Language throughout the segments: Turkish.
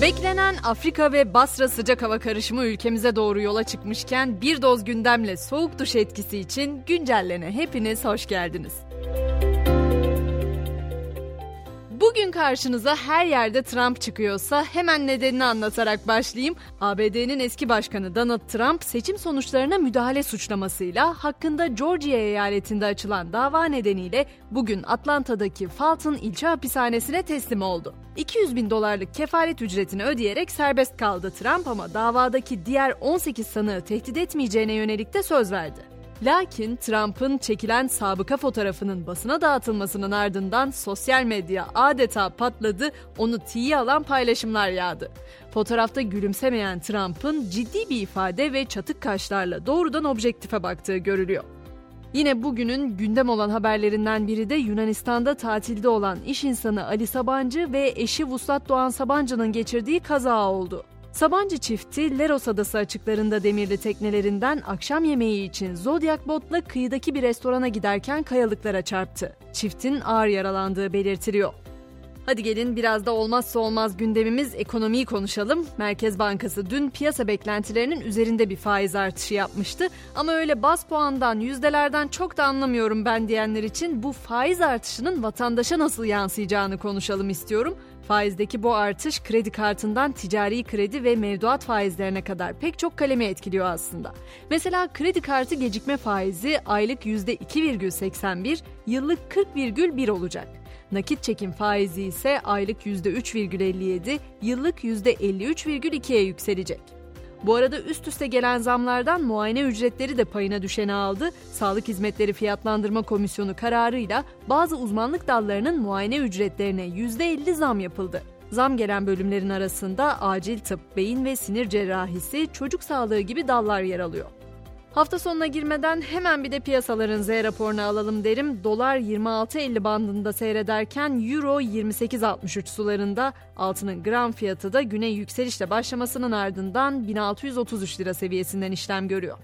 Beklenen Afrika ve Basra sıcak hava karışımı ülkemize doğru yola çıkmışken bir doz gündemle soğuk duş etkisi için güncellene hepiniz hoş geldiniz. Bugün karşınıza her yerde Trump çıkıyorsa hemen nedenini anlatarak başlayayım. ABD'nin eski başkanı Donald Trump seçim sonuçlarına müdahale suçlamasıyla hakkında Georgia eyaletinde açılan dava nedeniyle bugün Atlanta'daki Fulton ilçe hapishanesine teslim oldu. 200 bin dolarlık kefalet ücretini ödeyerek serbest kaldı Trump ama davadaki diğer 18 sanığı tehdit etmeyeceğine yönelik de söz verdi. Lakin Trump'ın çekilen sabıka fotoğrafının basına dağıtılmasının ardından sosyal medya adeta patladı, onu tiye alan paylaşımlar yağdı. Fotoğrafta gülümsemeyen Trump'ın ciddi bir ifade ve çatık kaşlarla doğrudan objektife baktığı görülüyor. Yine bugünün gündem olan haberlerinden biri de Yunanistan'da tatilde olan iş insanı Ali Sabancı ve eşi Vuslat Doğan Sabancı'nın geçirdiği kaza oldu. Sabancı çifti Leros Adası açıklarında demirli teknelerinden akşam yemeği için Zodiac botla kıyıdaki bir restorana giderken kayalıklara çarptı. Çiftin ağır yaralandığı belirtiliyor. Hadi gelin biraz da olmazsa olmaz gündemimiz ekonomiyi konuşalım. Merkez Bankası dün piyasa beklentilerinin üzerinde bir faiz artışı yapmıştı. Ama öyle bas puandan, yüzdelerden çok da anlamıyorum ben diyenler için bu faiz artışının vatandaşa nasıl yansıyacağını konuşalım istiyorum. Faizdeki bu artış kredi kartından ticari kredi ve mevduat faizlerine kadar pek çok kalemi etkiliyor aslında. Mesela kredi kartı gecikme faizi aylık %2,81, yıllık 40,1 olacak. Nakit çekim faizi ise aylık %3,57, yıllık %53,2'ye yükselecek. Bu arada üst üste gelen zamlardan muayene ücretleri de payına düşeni aldı. Sağlık Hizmetleri Fiyatlandırma Komisyonu kararıyla bazı uzmanlık dallarının muayene ücretlerine %50 zam yapıldı. Zam gelen bölümlerin arasında acil tıp, beyin ve sinir cerrahisi, çocuk sağlığı gibi dallar yer alıyor. Hafta sonuna girmeden hemen bir de piyasaların Z raporunu alalım derim. Dolar 26.50 bandında seyrederken Euro 28.63 sularında altının gram fiyatı da güne yükselişle başlamasının ardından 1633 lira seviyesinden işlem görüyor.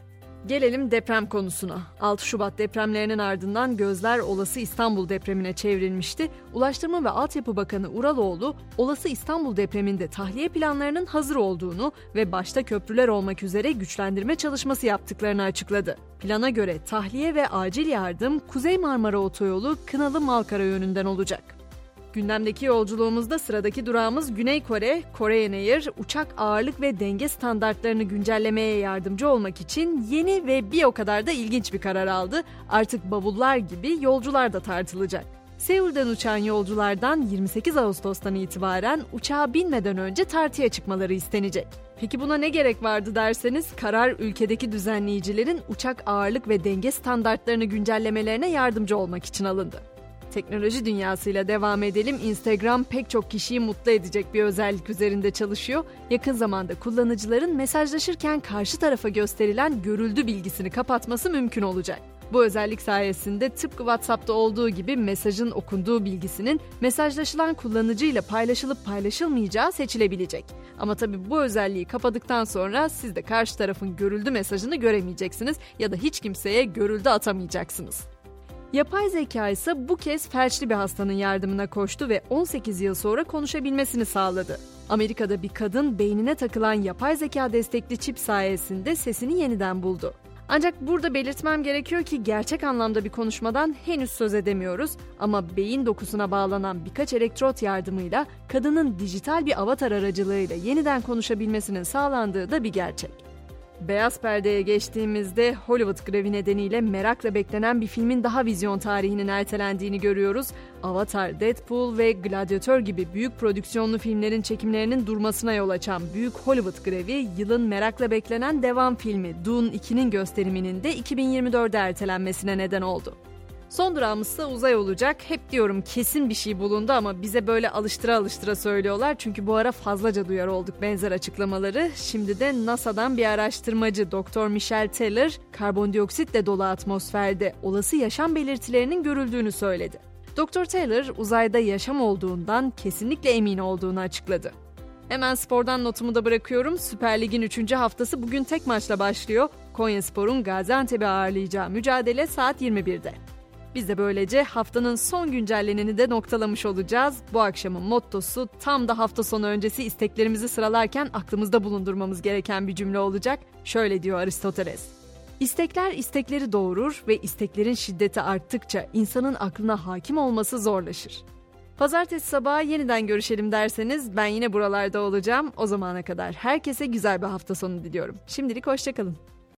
Gelelim deprem konusuna. 6 Şubat depremlerinin ardından gözler olası İstanbul depremine çevrilmişti. Ulaştırma ve Altyapı Bakanı Uraloğlu, olası İstanbul depreminde tahliye planlarının hazır olduğunu ve başta köprüler olmak üzere güçlendirme çalışması yaptıklarını açıkladı. Plana göre tahliye ve acil yardım Kuzey Marmara Otoyolu Kınalı Malkara yönünden olacak. Gündemdeki yolculuğumuzda sıradaki durağımız Güney Kore, Korean Air, uçak ağırlık ve denge standartlarını güncellemeye yardımcı olmak için yeni ve bir o kadar da ilginç bir karar aldı. Artık bavullar gibi yolcular da tartılacak. Seul'den uçan yolculardan 28 Ağustos'tan itibaren uçağa binmeden önce tartıya çıkmaları istenecek. Peki buna ne gerek vardı derseniz karar ülkedeki düzenleyicilerin uçak ağırlık ve denge standartlarını güncellemelerine yardımcı olmak için alındı. Teknoloji dünyasıyla devam edelim. Instagram pek çok kişiyi mutlu edecek bir özellik üzerinde çalışıyor. Yakın zamanda kullanıcıların mesajlaşırken karşı tarafa gösterilen görüldü bilgisini kapatması mümkün olacak. Bu özellik sayesinde tıpkı WhatsApp'ta olduğu gibi mesajın okunduğu bilgisinin mesajlaşılan kullanıcıyla paylaşılıp paylaşılmayacağı seçilebilecek. Ama tabii bu özelliği kapadıktan sonra siz de karşı tarafın görüldü mesajını göremeyeceksiniz ya da hiç kimseye görüldü atamayacaksınız. Yapay zeka ise bu kez felçli bir hastanın yardımına koştu ve 18 yıl sonra konuşabilmesini sağladı. Amerika'da bir kadın beynine takılan yapay zeka destekli çip sayesinde sesini yeniden buldu. Ancak burada belirtmem gerekiyor ki gerçek anlamda bir konuşmadan henüz söz edemiyoruz ama beyin dokusuna bağlanan birkaç elektrot yardımıyla kadının dijital bir avatar aracılığıyla yeniden konuşabilmesinin sağlandığı da bir gerçek. Beyaz perdeye geçtiğimizde Hollywood grevi nedeniyle merakla beklenen bir filmin daha vizyon tarihinin ertelendiğini görüyoruz. Avatar, Deadpool ve Gladiator gibi büyük prodüksiyonlu filmlerin çekimlerinin durmasına yol açan büyük Hollywood grevi yılın merakla beklenen devam filmi Dune 2'nin gösteriminin de 2024'de ertelenmesine neden oldu. Son durağımızsa uzay olacak. Hep diyorum kesin bir şey bulundu ama bize böyle alıştıra alıştıra söylüyorlar. Çünkü bu ara fazlaca duyar olduk benzer açıklamaları. Şimdi de NASA'dan bir araştırmacı Dr. Michelle Taylor karbondioksitle dolu atmosferde olası yaşam belirtilerinin görüldüğünü söyledi. Dr. Taylor uzayda yaşam olduğundan kesinlikle emin olduğunu açıkladı. Hemen spordan notumu da bırakıyorum. Süper Lig'in 3. haftası bugün tek maçla başlıyor. Konyaspor'un Gaziantep'i ağırlayacağı mücadele saat 21'de. Biz de böylece haftanın son güncelleneni de noktalamış olacağız. Bu akşamın mottosu tam da hafta sonu öncesi isteklerimizi sıralarken aklımızda bulundurmamız gereken bir cümle olacak. Şöyle diyor Aristoteles. İstekler istekleri doğurur ve isteklerin şiddeti arttıkça insanın aklına hakim olması zorlaşır. Pazartesi sabahı yeniden görüşelim derseniz ben yine buralarda olacağım. O zamana kadar herkese güzel bir hafta sonu diliyorum. Şimdilik hoşçakalın.